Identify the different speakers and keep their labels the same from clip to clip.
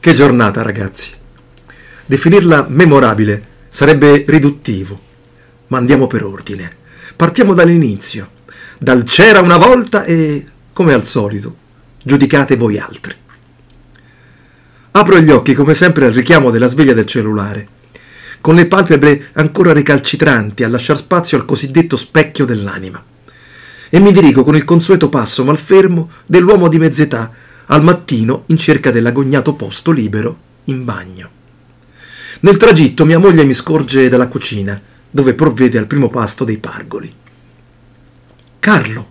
Speaker 1: Che giornata, ragazzi. Definirla memorabile sarebbe riduttivo, ma andiamo per ordine. Partiamo dall'inizio, dal c'era una volta e, come al solito, giudicate voi altri. Apro gli occhi come sempre al richiamo della sveglia del cellulare, con le palpebre ancora recalcitranti a lasciar spazio al cosiddetto specchio dell'anima, e mi dirigo con il consueto passo malfermo dell'uomo di mezz'età al mattino in cerca dell'agognato posto libero in bagno. Nel tragitto mia moglie mi scorge dalla cucina, dove provvede al primo pasto dei pargoli. Carlo,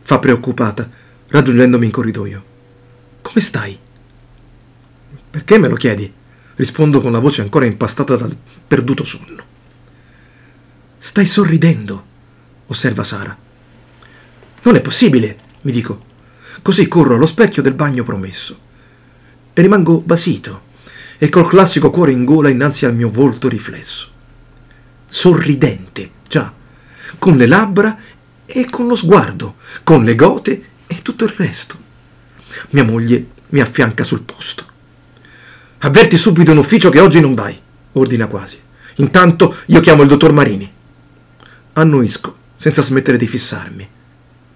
Speaker 1: fa preoccupata, raggiungendomi in corridoio. Come stai? Perché me lo chiedi? Rispondo con la voce ancora impastata dal perduto sonno. Stai sorridendo, osserva Sara. Non è possibile, mi dico. Così corro allo specchio del bagno promesso e rimango basito e col classico cuore in gola innanzi al mio volto riflesso. Sorridente, già, con le labbra e con lo sguardo, con le gote e tutto il resto. Mia moglie mi affianca sul posto. Avverti subito in ufficio che oggi non vai, ordina quasi. Intanto io chiamo il dottor Marini. Annuisco, senza smettere di fissarmi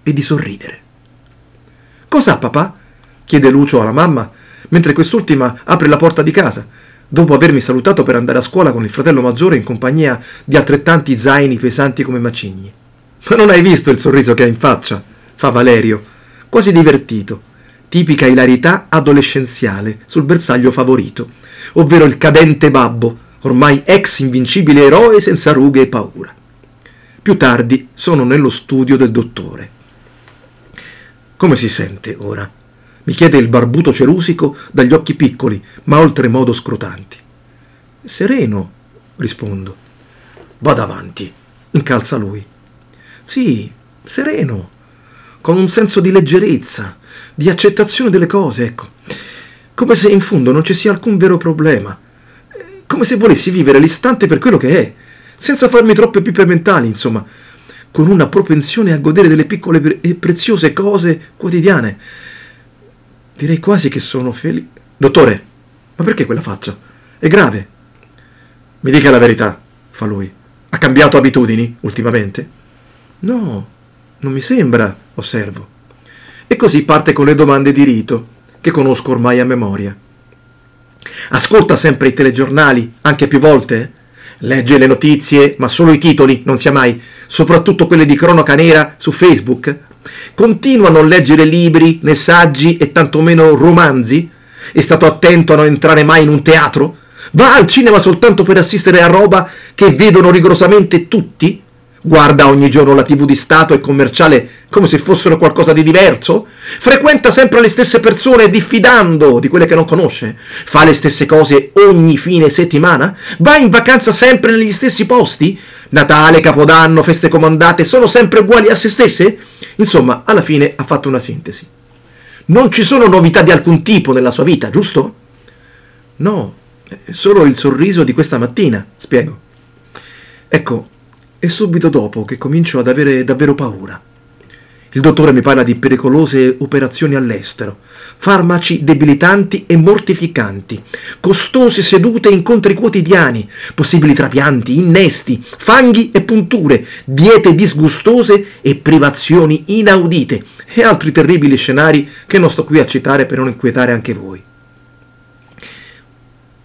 Speaker 1: e di sorridere. Cos'ha papà? chiede Lucio alla mamma, mentre quest'ultima apre la porta di casa, dopo avermi salutato per andare a scuola con il fratello maggiore in compagnia di altrettanti zaini pesanti come macigni. Ma non hai visto il sorriso che ha in faccia? fa Valerio, quasi divertito. Tipica ilarità adolescenziale sul bersaglio favorito, ovvero il cadente babbo, ormai ex invincibile eroe senza rughe e paura. Più tardi sono nello studio del dottore. Come si sente ora? mi chiede il barbuto cerusico dagli occhi piccoli, ma oltremodo scrutanti. Sereno, rispondo. Vada avanti, incalza lui. Sì, sereno, con un senso di leggerezza, di accettazione delle cose, ecco. Come se in fondo non ci sia alcun vero problema. Come se volessi vivere l'istante per quello che è, senza farmi troppe pippe mentali, insomma con una propensione a godere delle piccole e preziose cose quotidiane. Direi quasi che sono felice. Dottore, ma perché quella faccia? È grave. Mi dica la verità, fa lui. Ha cambiato abitudini ultimamente? No, non mi sembra, osservo. E così parte con le domande di rito, che conosco ormai a memoria. Ascolta sempre i telegiornali, anche più volte? Legge le notizie, ma solo i titoli, non sia mai, soprattutto quelle di cronaca nera su Facebook? Continua a non leggere libri, né saggi e tantomeno romanzi? È stato attento a non entrare mai in un teatro? Va al cinema soltanto per assistere a roba che vedono rigorosamente tutti? Guarda ogni giorno la TV di Stato e commerciale come se fossero qualcosa di diverso? Frequenta sempre le stesse persone diffidando di quelle che non conosce? Fa le stesse cose ogni fine settimana? Va in vacanza sempre negli stessi posti? Natale, Capodanno, feste comandate sono sempre uguali a se stesse? Insomma, alla fine ha fatto una sintesi. Non ci sono novità di alcun tipo nella sua vita, giusto? No, solo il sorriso di questa mattina, spiego. Ecco, è subito dopo che comincio ad avere davvero paura. Il dottore mi parla di pericolose operazioni all'estero, farmaci debilitanti e mortificanti, costose sedute e incontri quotidiani, possibili trapianti, innesti, fanghi e punture, diete disgustose e privazioni inaudite e altri terribili scenari che non sto qui a citare per non inquietare anche voi.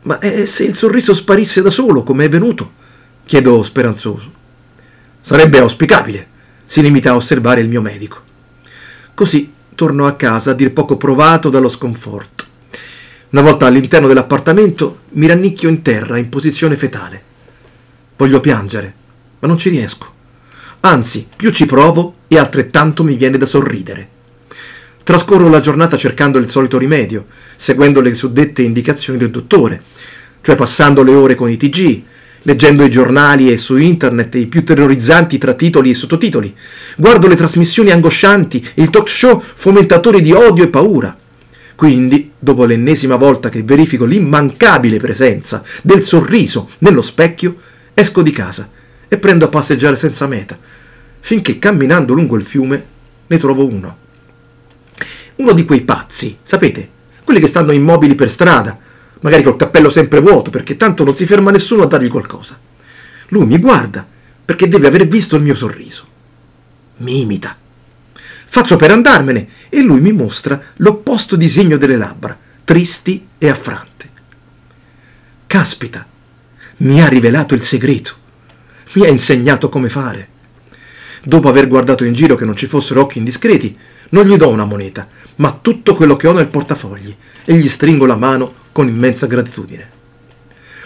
Speaker 1: Ma eh, se il sorriso sparisse da solo, come è venuto? chiedo speranzoso. Sarebbe auspicabile. Si limita a osservare il mio medico. Così torno a casa a dir poco provato dallo sconforto. Una volta all'interno dell'appartamento mi rannicchio in terra in posizione fetale. Voglio piangere, ma non ci riesco. Anzi, più ci provo e altrettanto mi viene da sorridere. Trascorro la giornata cercando il solito rimedio, seguendo le suddette indicazioni del dottore, cioè passando le ore con i TG, leggendo i giornali e su internet i più terrorizzanti tra titoli e sottotitoli. Guardo le trasmissioni angoscianti e il talk show fomentatori di odio e paura. Quindi, dopo l'ennesima volta che verifico l'immancabile presenza del sorriso nello specchio, esco di casa e prendo a passeggiare senza meta, finché camminando lungo il fiume ne trovo uno. Uno di quei pazzi, sapete, quelli che stanno immobili per strada, magari col cappello sempre vuoto, perché tanto non si ferma nessuno a dargli qualcosa. Lui mi guarda perché deve aver visto il mio sorriso. Mi imita. Faccio per andarmene e lui mi mostra l'opposto disegno delle labbra, tristi e affrante. Caspita, mi ha rivelato il segreto, mi ha insegnato come fare. Dopo aver guardato in giro che non ci fossero occhi indiscreti, non gli do una moneta, ma tutto quello che ho nel portafogli e gli stringo la mano con immensa gratitudine.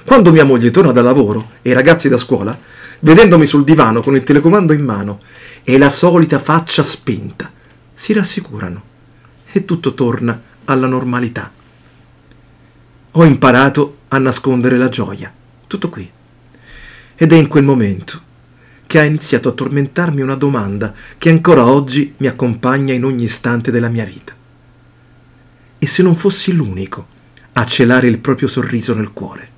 Speaker 1: Quando mia moglie torna da lavoro e i ragazzi da scuola, vedendomi sul divano con il telecomando in mano e la solita faccia spenta, si rassicurano e tutto torna alla normalità. Ho imparato a nascondere la gioia, tutto qui. Ed è in quel momento che ha iniziato a tormentarmi una domanda che ancora oggi mi accompagna in ogni istante della mia vita. E se non fossi l'unico a celare il proprio sorriso nel cuore?